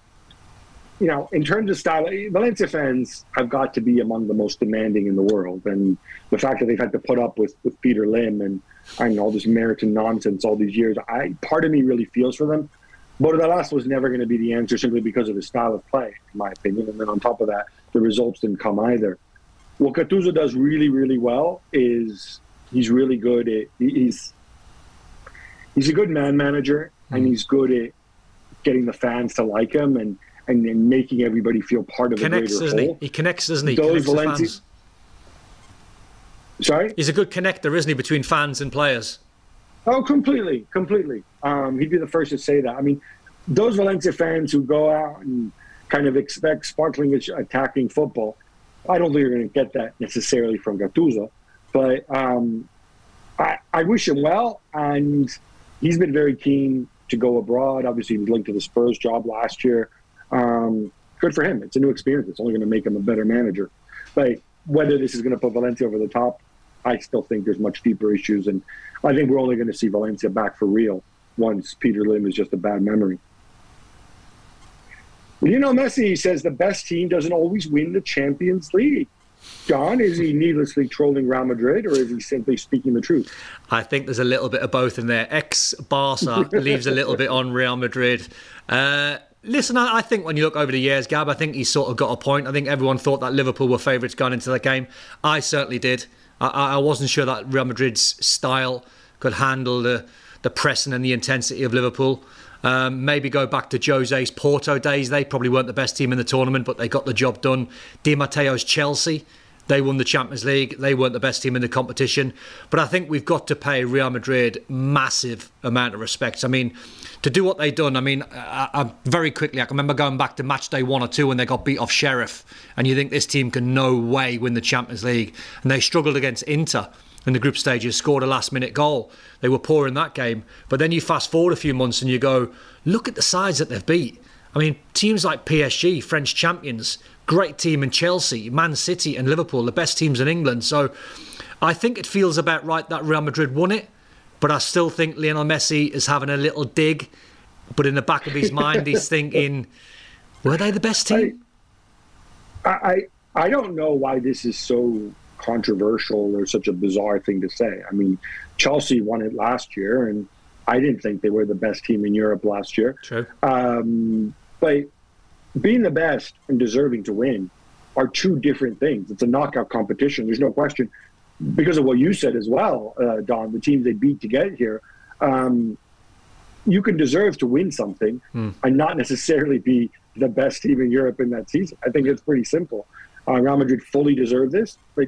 you know, in terms of style, Valencia fans have got to be among the most demanding in the world, and the fact that they've had to put up with with Peter Lim and know all this Meriton nonsense all these years, I part of me really feels for them. Bordalas was never going to be the answer simply because of his style of play, in my opinion. And then on top of that, the results didn't come either. What Gattuso does really, really well is he's really good at he's he's a good man manager and mm. he's good at getting the fans to like him and and, then making everybody feel part of connects, a greater doesn't whole. He? he connects, doesn't he? Those Valencia, Sorry, he's a good connector, isn't he, between fans and players? Oh, completely, completely. Um, he'd be the first to say that. I mean, those Valencia fans who go out and kind of expect sparkling attacking football, I don't think you're going to get that necessarily from Gattuso. But um, I, I wish him well, and he's been very keen to go abroad. Obviously, he was linked to the Spurs job last year. Um, good for him. It's a new experience. It's only going to make him a better manager. But whether this is going to put Valencia over the top, I still think there's much deeper issues, and I think we're only going to see Valencia back for real once Peter Lim is just a bad memory. You know, Messi says the best team doesn't always win the Champions League. Don, is he needlessly trolling Real Madrid or is he simply speaking the truth? I think there's a little bit of both in there. Ex Barca leaves a little bit on Real Madrid. Uh, listen, I, I, think when you look over the years, Gab, I think he's sort of got a point. I think everyone thought that Liverpool were favourites going into that game. I certainly did. I, I wasn't sure that Real Madrid's style could handle the, the pressing and the intensity of Liverpool. Um, maybe go back to Jose's Porto days. They probably weren't the best team in the tournament, but they got the job done. Di Matteo's Chelsea. They won the Champions League. They weren't the best team in the competition. But I think we've got to pay Real Madrid massive amount of respect. I mean, to do what they've done, I mean, I, I, very quickly, I can remember going back to match day one or two when they got beat off Sheriff, and you think this team can no way win the Champions League. And they struggled against Inter in the group stages, scored a last minute goal. They were poor in that game. But then you fast forward a few months and you go, look at the sides that they've beat. I mean, teams like PSG, French champions, great team in Chelsea, Man City, and Liverpool, the best teams in England. So I think it feels about right that Real Madrid won it. But I still think Lionel Messi is having a little dig. But in the back of his mind, he's thinking, were they the best team? I, I, I don't know why this is so controversial or such a bizarre thing to say. I mean, Chelsea won it last year, and I didn't think they were the best team in Europe last year. True. Um, but being the best and deserving to win are two different things. It's a knockout competition. There's no question. Because of what you said as well, uh, Don, the teams they beat to get here, um, you can deserve to win something mm. and not necessarily be the best team in Europe in that season. I think it's pretty simple. Uh, Real Madrid fully deserve this, but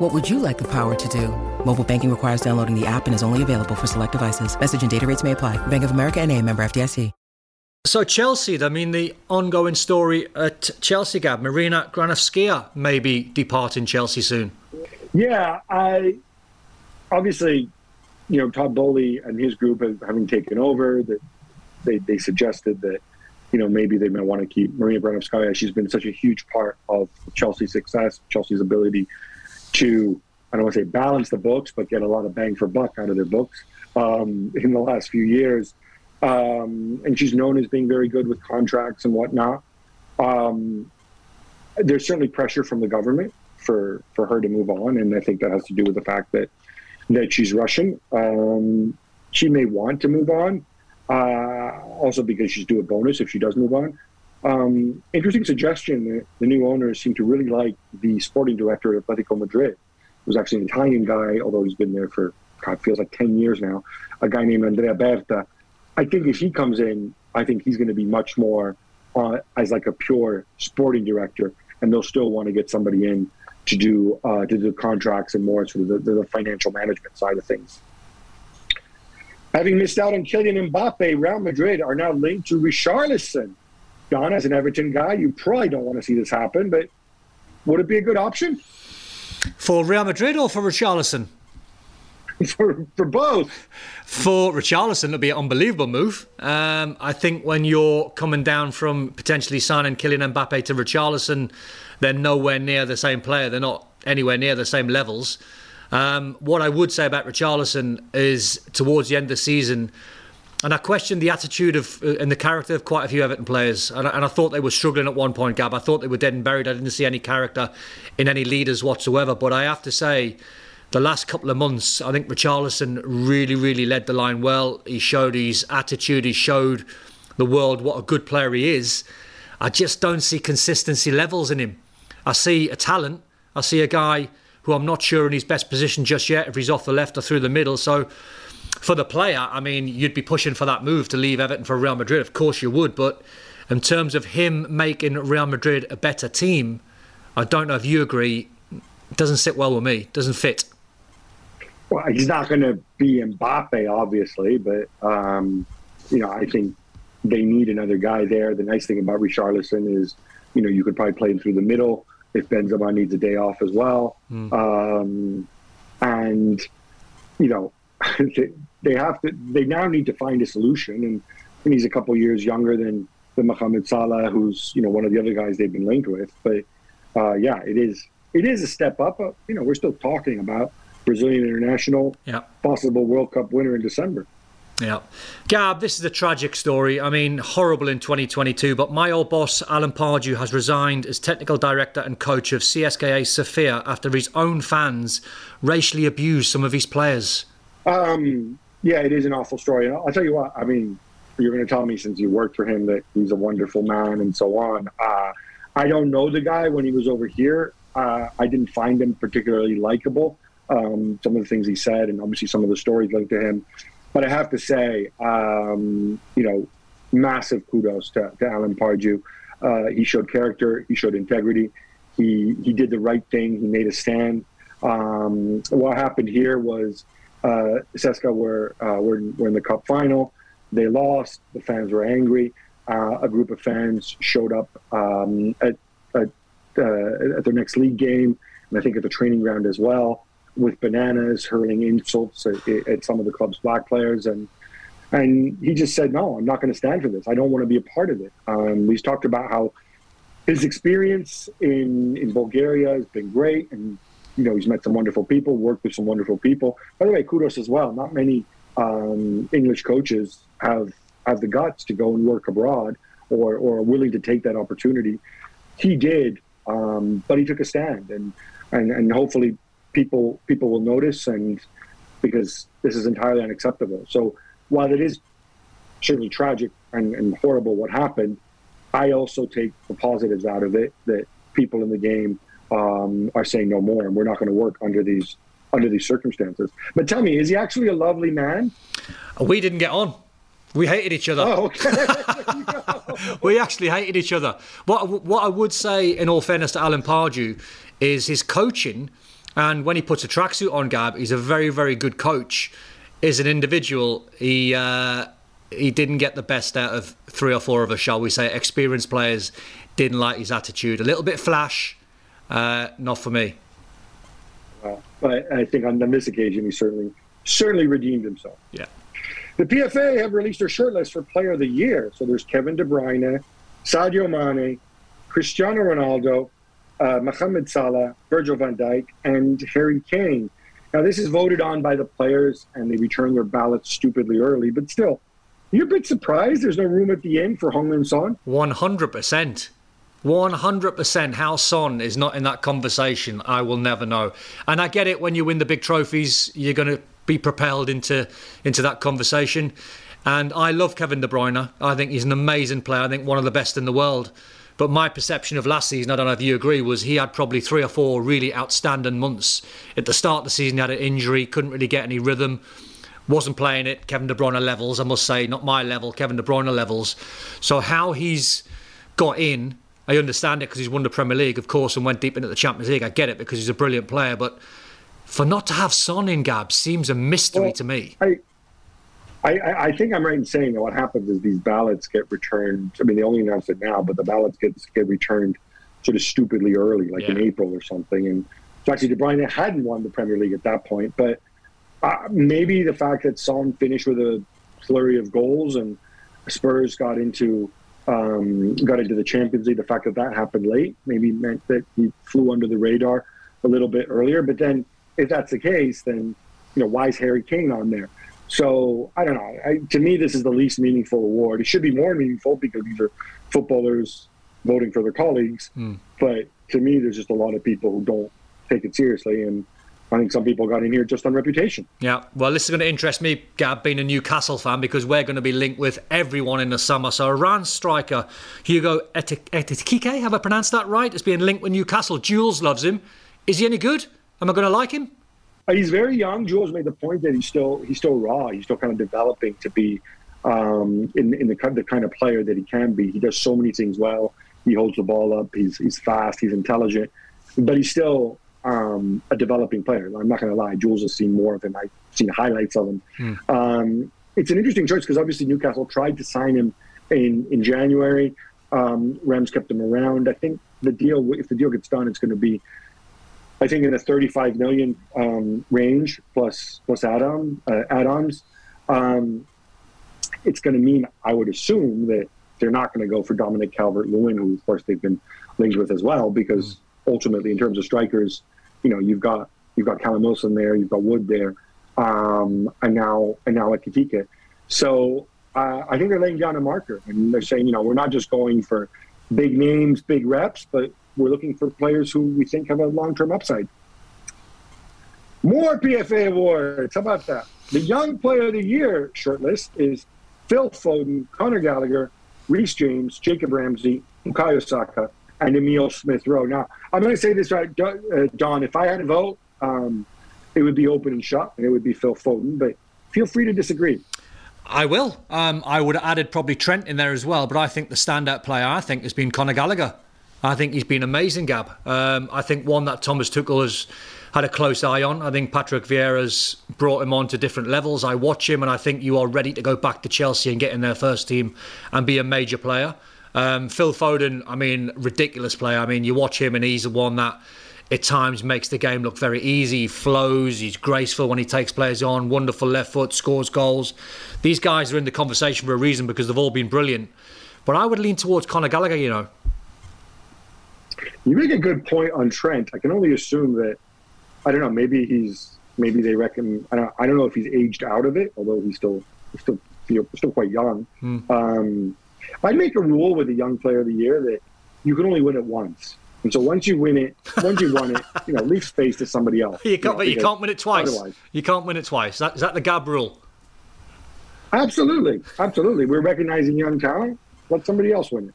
What would you like the power to do? Mobile banking requires downloading the app and is only available for select devices. Message and data rates may apply. Bank of America and a member FDIC. So Chelsea, I mean, the ongoing story at Chelsea, Gab, Marina Granovskaya may be departing Chelsea soon. Yeah, I obviously, you know, Todd Boehly and his group having taken over, that they, they suggested that, you know, maybe they might want to keep Marina Granovskaya. She's been such a huge part of Chelsea's success, Chelsea's ability to I don't want to say balance the books, but get a lot of bang for buck out of their books um, in the last few years. Um, and she's known as being very good with contracts and whatnot. Um, there's certainly pressure from the government for for her to move on, and I think that has to do with the fact that that she's Russian. Um, she may want to move on, uh, also because she's due a bonus if she does move on. Um, interesting suggestion. The new owners seem to really like the sporting director at Atletico Madrid. Was actually an Italian guy, although he's been there for God feels like ten years now. A guy named Andrea Berta. I think if he comes in, I think he's going to be much more uh, as like a pure sporting director, and they'll still want to get somebody in to do uh, to do contracts and more sort of the, the financial management side of things. Having missed out on Kylian Mbappe, Real Madrid are now linked to Richarlison. Don, as an Everton guy, you probably don't want to see this happen, but would it be a good option? For Real Madrid or for Richarlison? for, for both. For Richarlison, it'll be an unbelievable move. Um, I think when you're coming down from potentially signing Kylian Mbappe to Richarlison, they're nowhere near the same player. They're not anywhere near the same levels. Um, what I would say about Richarlison is towards the end of the season, and I questioned the attitude of uh, and the character of quite a few Everton players, and I, and I, thought they were struggling at one point. Gab, I thought they were dead and buried. I didn't see any character in any leaders whatsoever. But I have to say, the last couple of months, I think Richarlison really, really led the line well. He showed his attitude. He showed the world what a good player he is. I just don't see consistency levels in him. I see a talent. I see a guy who I'm not sure in his best position just yet, if he's off the left or through the middle. So for the player, I mean, you'd be pushing for that move to leave Everton for Real Madrid. Of course you would. But in terms of him making Real Madrid a better team, I don't know if you agree. It doesn't sit well with me. It doesn't fit. Well, he's not going to be Mbappe, obviously, but um, you know, I think they need another guy there. The nice thing about Richarlison is, you know, you could probably play him through the middle if Benzema needs a day off as well. Mm. Um, and, you know, they, have to, they now need to find a solution. And, and he's a couple years younger than, than Mohamed Salah, who's, you know, one of the other guys they've been linked with. But, uh, yeah, it is, it is a step up. But, you know, we're still talking about Brazilian international, yeah. possible World Cup winner in December. Yeah. Gab, this is a tragic story. I mean, horrible in 2022, but my old boss, Alan Pardew, has resigned as technical director and coach of CSKA Sofia after his own fans racially abused some of his players. Um, yeah, it is an awful story. And I'll tell you what, I mean, you're going to tell me since you worked for him that he's a wonderful man and so on. Uh, I don't know the guy when he was over here. Uh, I didn't find him particularly likable. Um, some of the things he said, and obviously some of the stories linked to him. But I have to say, um, you know, massive kudos to, to Alan Pardew. Uh, he showed character, he showed integrity, he he did the right thing, he made a stand. Um, what happened here was uh, CSKA were, uh, were, were in the cup final. They lost. The fans were angry. Uh, a group of fans showed up um, at, at, uh, at their next league game, and I think at the training ground as well with bananas, hurling insults at, at, some of the club's black players, and and he just said, "No, I'm not going to stand for this. I don't want to be a part of it." Um, he's talked about how his experience in in Bulgaria has been great, and you know he's met some wonderful people, worked with some wonderful people. By the way, kudos as well. Not many um, English coaches have have the guts to go and work abroad or or are willing to take that opportunity. He did, um, but he took a stand, and and and hopefully people people will notice, and because this is entirely unacceptable. So while it is certainly tragic and, and horrible what happened, I also take the positives out of it that people in the game um, are saying no more, and we're not going to work under these under these circumstances. But tell me, is he actually a lovely man? We didn't get on. We hated each other. Oh, okay. we actually hated each other. What what I would say, in all fairness to Alan Pardew, is his coaching and when he puts a tracksuit on, Gab, he's a very, very good coach. As an individual, he uh, he didn't get the best out of three or four of us, shall we say. Experienced players didn't like his attitude. A little bit flash, uh, not for me. Well, but I think on this occasion, he certainly certainly redeemed himself. Yeah. The PFA have released their shortlist for Player of the Year. So there's Kevin De Bruyne, Sadio Mane, Cristiano Ronaldo, uh, Mohamed Salah, Virgil van Dijk, and Harry Kane. Now, this is voted on by the players, and they return their ballots stupidly early, but still, you're a bit surprised there's no room at the end for Heung-min Son? 100%. 100% how Son is not in that conversation, I will never know. And I get it when you win the big trophies, you're going to be propelled into into that conversation. And I love Kevin De Bruyne. I think he's an amazing player. I think one of the best in the world. But my perception of last season, I don't know if you agree, was he had probably three or four really outstanding months. At the start of the season, he had an injury, couldn't really get any rhythm, wasn't playing at Kevin De Bruyne levels, I must say, not my level, Kevin De Bruyne levels. So how he's got in, I understand it because he's won the Premier League, of course, and went deep into the Champions League. I get it because he's a brilliant player, but for not to have Son in Gab seems a mystery well, to me. I, I, I, think I'm right in saying that what happens is these ballots get returned. I mean, they only announced it now, but the ballots get get returned sort of stupidly early, like in April or something. And so actually, De Bruyne hadn't won the Premier League at that point, but uh, maybe the fact that Son finished with a flurry of goals and Spurs got into um, got into the Champions League, the fact that that happened late maybe meant that he flew under the radar a little bit earlier. But then, if that's the case, then you know why is Harry Kane on there? So I don't know. I, to me, this is the least meaningful award. It should be more meaningful because these are footballers voting for their colleagues. But to me, there's just a lot of people who don't take it seriously, and I think some people got in here just on reputation. Yeah, well, this is going to interest me, Gab, being a Newcastle fan, because we're going to be linked with everyone in the summer. So, Iran striker Hugo Etik- Etikike, have I pronounced that right? Is being linked with Newcastle. Juls loves him. Is he any good? Am I going to like him? Uh, He's very young. Juls made the point that he's still he's still raw. He's still kind of developing to be um, in in the kind the kind of player that he can be. He does so many things well. He holds the ball up. He's he's fast. He's intelligent, but he's still um, a developing player. I'm not going to lie. Juls has seen more of him. I've seen highlights of him. Um, it's an interesting choice because obviously Newcastle tried to sign him in in January. Um, Reims kept him around. I think the deal, if the deal gets done, it's going to be I think in the 35 million um, range plus plus add-on uh, add-ons. Um, it's going to mean I would assume that they're not going to go for Dominic Calvert-Lewin, who of course they've been linked with as well, because ultimately in terms of strikers, you know you've got you've got Callum Wilson there, you've got Wood there, um, and now and now Ekitike. So uh, I think they're laying down a marker, and they're saying you know we're not just going for big names, big reps, but we're looking for players who we think have a long-term upside. More PFA awards. How about that? The Young Player of the Year shortlist is Phil Foden, Conor Gallagher, Reece James, Jacob Ramsey, Bukayo Saka, and Emil Smith Rowe. Now, I'm going to say this right, uh, Don. If I had to vote, um, it would be open and shut, and it would be Phil Foden. But feel free to disagree. I will. Um, I would have added probably Trent in there as well, but I think the standout player I think has been Conor Gallagher. I think he's been amazing, Gab. Um, I think one that Thomas Tuchel has had a close eye on. I think Patrick Vieira's brought him on to different levels. I watch him, and I think you are ready to go back to Chelsea and get in their first team and be a major player. Um, Phil Foden, I mean, ridiculous player. I mean, you watch him, and he's the one that at times makes the game look very easy. He flows, he's graceful when he takes players on, wonderful left foot, scores goals. These guys are in the conversation for a reason because they've all been brilliant. But I would lean towards Conor Gallagher, you know. You make a good point on Trent. I can only assume that I don't know. Maybe he's maybe they reckon. I don't. I don't know if he's aged out of it, although he's still he's still still quite young. Um, I'd make a rule with a young player of the year that you can only win it once. And so once you win it, once you won it, you know, leave space to somebody else. You can't, know, but you can't win it twice. otherwise- You can't win it twice. That, is that the Gab rule? Absolutely, absolutely. We're recognizing young talent. Let somebody else win it.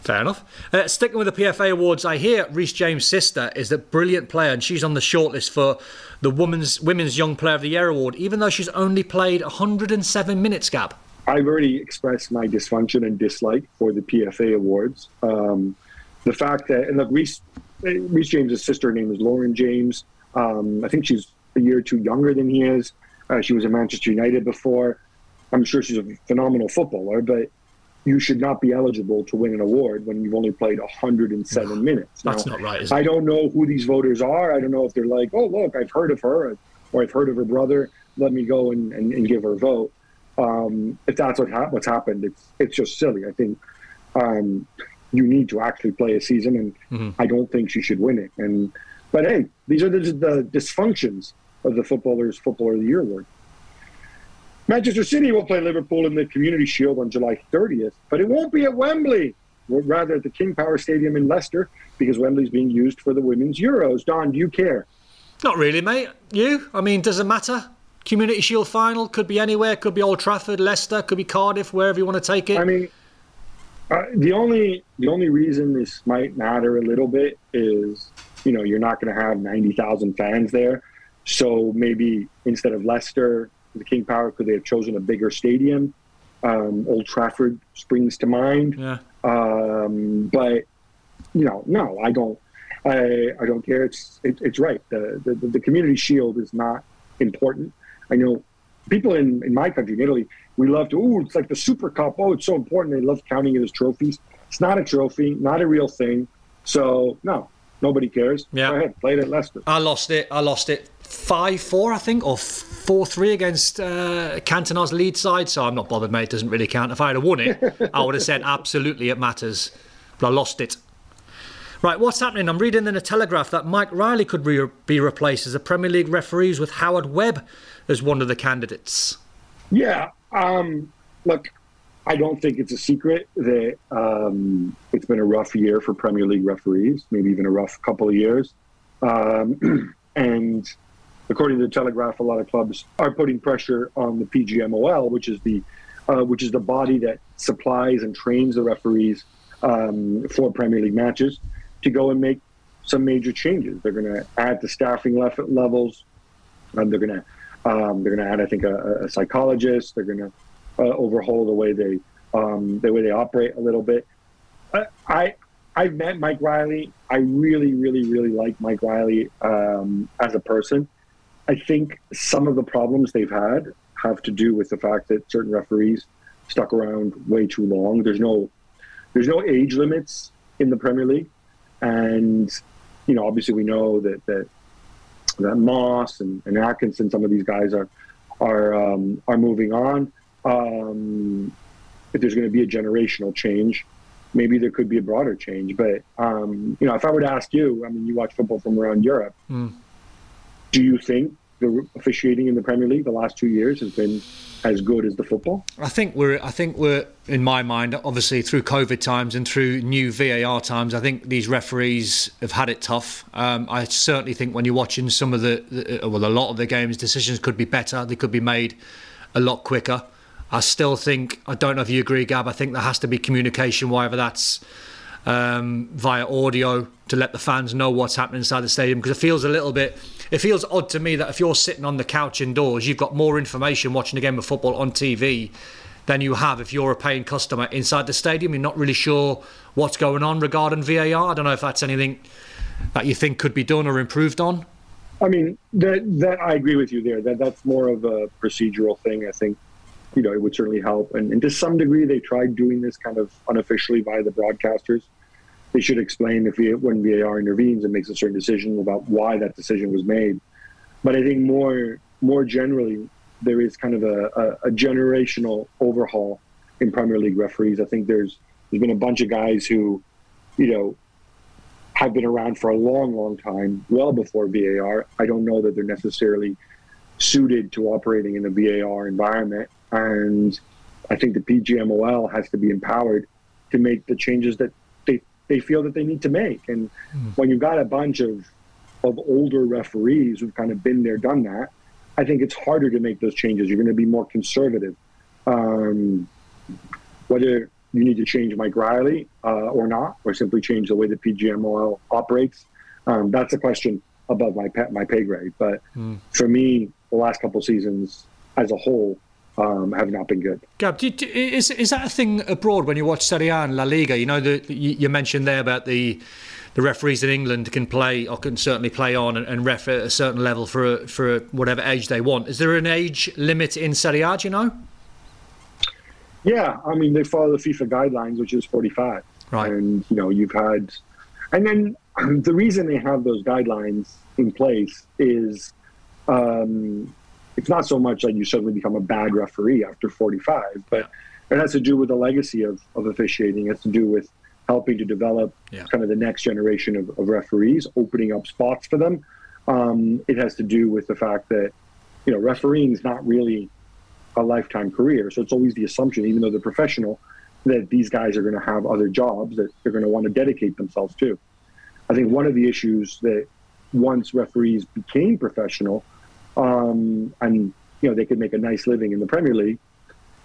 Fair enough. Uh, sticking with the PFA awards, I hear Reece James' sister is a brilliant player, and she's on the shortlist for the Women's Women's Young Player of the Year award, even though she's only played 107 minutes. Gab. I've already expressed my dysfunction and dislike for the PFA awards. Um, the fact that, and look, Reece, Reece James' sister name is Lauren James. Um, I think she's a year or two younger than he is. Uh, she was at Manchester United before. I'm sure she's a phenomenal footballer, but you should not be eligible to win an award when you've only played 107 minutes. That's Now, not right? I don't know who these voters are. I don't know if they're like, oh, look, I've heard of her, or I've heard of her brother. Let me go and, and, and give her a vote. Um, if that's what ha- what's happened, it's it's just silly. I think um, you need to actually play a season, and Mm-hmm. I don't think she should win it. And but hey, these are the, the dysfunctions of the footballers footballer of the year award. Manchester City will play Liverpool in the Community Shield on July 30th, but it won't be at Wembley. Rather, at the King Power Stadium in Leicester, because Wembley's being used for the Women's Euros. Don, do you care? Not really, mate. You? I mean, does it matter? Community Shield final could be anywhere. Could be Old Trafford, Leicester, could be Cardiff, wherever you want to take it. I mean, uh, the only the only reason this might matter a little bit is you know you're not going to have ninety thousand fans there, so maybe instead of Leicester, the King Power, could they have chosen a bigger stadium? Um, Old Trafford springs to mind, yeah. um, but you know, no, I don't. I, I don't care. It's it, it's right. The, the the Community Shield is not important. I know people in, in my country, in Italy, we love to, oh, it's like the Super Cup. Oh, it's so important. They love counting it as trophies. It's not a trophy, not a real thing. So, no, nobody cares. Yeah. Go ahead, play it at Leicester. I lost it. I lost it 5 4, I think, or 4 3 against uh, Cantona's Leeds side. So I'm not bothered, mate. It doesn't really count. If I had won it, I would have said absolutely it matters. But I lost it. Right, what's happening? I'm reading in the Telegraph that Mike Riley could re- be replaced as a Premier League referees with Howard Webb as one of the candidates. Yeah. Um, look, I don't think it's a secret that um, it's been a rough year for Premier League referees, maybe even a rough couple of years. Um, and according to the Telegraph, a lot of clubs are putting pressure on the PGMOL, which is the uh, which is the body that supplies and trains the referees um, for Premier League matches, to go and make some major changes. They're going to add the staffing levels. and they're going to um, they're going to add, I think, a, a psychologist. They're going to uh, overhaul the way they um, the way they operate a little bit. Uh, I I've met Mike Riley. I really, really, really like Mike Riley um, as a person. I think some of the problems they've had have to do with the fact that certain referees stuck around way too long. There's no there's no age limits in the Premier League, and you know obviously we know that that that Moss and, and Atkinson, some of these guys are are um, are moving on. Um, if there's going to be a generational change, maybe there could be a broader change. But um, you know, if I were to ask you, I mean, you watch football from around Europe. Mm. Do you think the officiating in the Premier League the last two years has been as good as the football? I think we're. I think we're in my mind, obviously through COVID times and through new VAR times. I think these referees have had it tough. Um, I certainly think when you're watching some of the, the, well, a lot of the games, decisions could be better. They could be made a lot quicker. I still think. I don't know if you agree, Gab. I think there has to be communication, whether that's um, via audio to let the fans know what's happening inside the stadium because it feels a little bit it feels odd to me that if you're sitting on the couch indoors you've got more information watching a game of football on TV than you have if you're a paying customer inside the stadium. You're not really sure what's going on regarding VAR I don't know if that's anything that you think could be done or improved on. I mean that that I agree with you there. That that's more of a procedural thing. I think you know, it would certainly help. And, and to some degree, they tried doing this kind of unofficially by the broadcasters. They should explain if we, when VAR intervenes and makes a certain decision about why that decision was made. But I think more more generally, there is kind of a, a, a generational overhaul in Premier League referees. I think there's there's been a bunch of guys who, you know, have been around for a long, long time, well before VAR. I don't know that they're necessarily suited to operating in a VAR environment. And I think the PGMOL has to be empowered to make the changes that they, feel that they need to make. And mm. when you've got a bunch of, of older referees who've kind of been there, done that, I think it's harder to make those changes. You're going to be more conservative. Um, whether you need to change Mike Riley uh, or not, or simply change the way the PGMOL operates, um, that's a question above my my pay grade. But mm. for me, the last couple seasons as a whole, um, have not been good. Gab, do, is is that a thing abroad when you watch Serie A and La Liga? You know, the, you, you, mentioned there about the the referees in England can play or can certainly play on and, and ref at a certain level for a, for a, whatever age they want. Is there an age limit in Serie A? Do you know? Yeah, I mean they follow the FIFA guidelines, which is 45. Right. And you know you've had, and then the reason they have those guidelines in place is. Um, it's not so much that you suddenly become a bad referee after 45, but it has to do with the legacy of, of officiating. It has to do with helping to develop yeah. kind of the next generation of, of, referees, opening up spots for them. Um, it has to do with the fact that, you know, refereeing is not really a lifetime career. So it's always the assumption, even though they're professional, that these guys are going to have other jobs that they're going to want to dedicate themselves to. I think one of the issues that once referees became professional um, and you know they could make a nice living in the Premier League.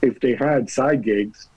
If they had side gigs,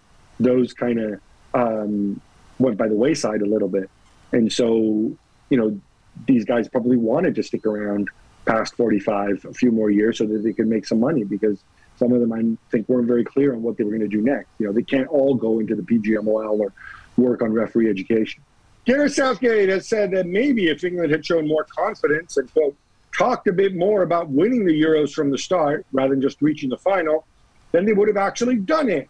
those kind of um, went by the wayside a little bit, and so you know these guys probably wanted to stick around past 45 a few more years so that they could make some money because some of them I think weren't very clear on what they were going to do next. You know, they can't all go into the PGMOL or work on referee education. Gareth Southgate has said that maybe if England had shown more confidence and quote talked a bit more about winning the Euros from the start rather than just reaching the final, then they would have actually done it.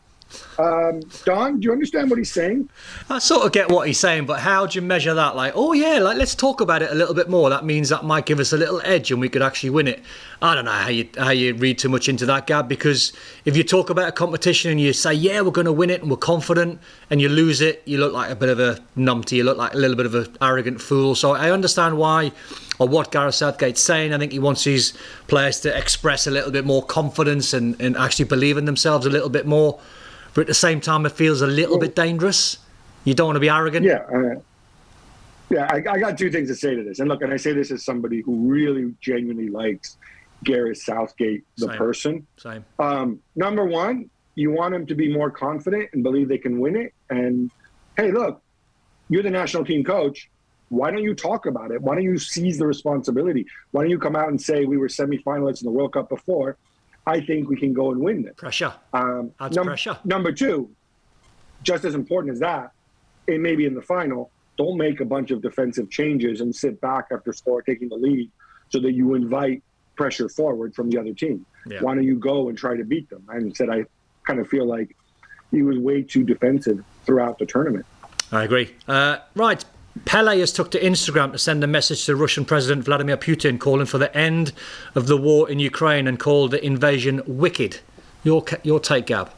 Um, Don, do you understand what he's saying? I sort of get what he's saying, but how do you measure that? Like, oh yeah, like let's talk about it a little bit more. That means that might give us a little edge, and we could actually win it. I don't know how you how you read too much into that, Gab, because if you talk about a competition and you say, yeah, we're going to win it and we're confident, and you lose it, you look like a bit of a numpty. You look like a little bit of an arrogant fool. So I understand why or what Gareth Southgate's saying. I think he wants his players to express a little bit more confidence and, and actually believe in themselves a little bit more but at the same time, it feels a little well, bit dangerous. You don't want to be arrogant. Yeah. Uh, yeah, I, I, got two things to say to this. And look, and I say this as somebody who really genuinely likes Gareth Southgate, the Same. person. Same. Um, number one, you want him to be more confident and believe they can win it. And hey, look, you're the national team coach. Why don't you talk about it? Why don't you seize the responsibility? Why don't you come out and say we were semifinalists in the World Cup before? I think we can go and win this. Pressure. Um, Adds num- pressure. Number two, just as important as that, it may be in the final. Don't make a bunch of defensive changes and sit back after score taking the lead, so that you invite pressure forward from the other team. Yeah. Why don't you go and try to beat them? And said I kind of feel like he was way too defensive throughout the tournament. I agree. Uh, right, Pele has took to Instagram to send a message to Russian President Vladimir Putin calling for the end of the war in Ukraine and called the invasion wicked. Your your take, Gab?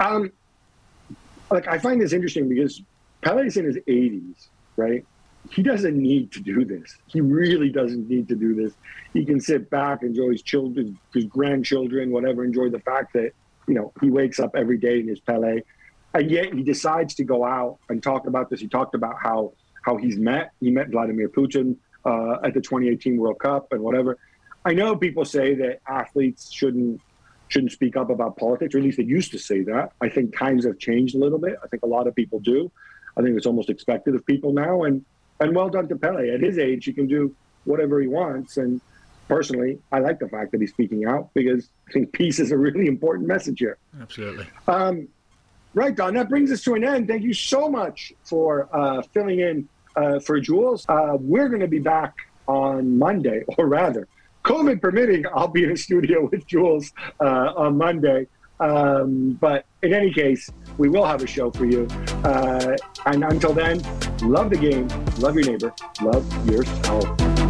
Um, like I find this interesting because Pele's in his 80s, right? He doesn't need to do this. He really doesn't need to do this. He can sit back, enjoy his children, his grandchildren, whatever. Enjoy the fact that you know he wakes up every day in his Pele and yet he decides to go out and talk about this. He talked about how how he's met. He met Vladimir Putin uh, at the 2018 World Cup and whatever. I know people say that athletes shouldn't shouldn't speak up about politics, or at least they used to say that. I think times have changed a little bit. I think a lot of people do. I think it's almost expected of people now. And and well done to Pele. At his age, he can do whatever he wants. And personally, I like the fact that he's speaking out because I think peace is a really important message here. Absolutely. Um, Right, Don. That brings us to an end. Thank you so much for uh, filling in uh, for Juls. Uh, we're going to be back on Monday, or rather, COVID permitting, I'll be in the studio with Juls uh, on Monday. Um, but in any case, we will have a show for you. Uh, and until then, love the game, love your neighbor, love yourself.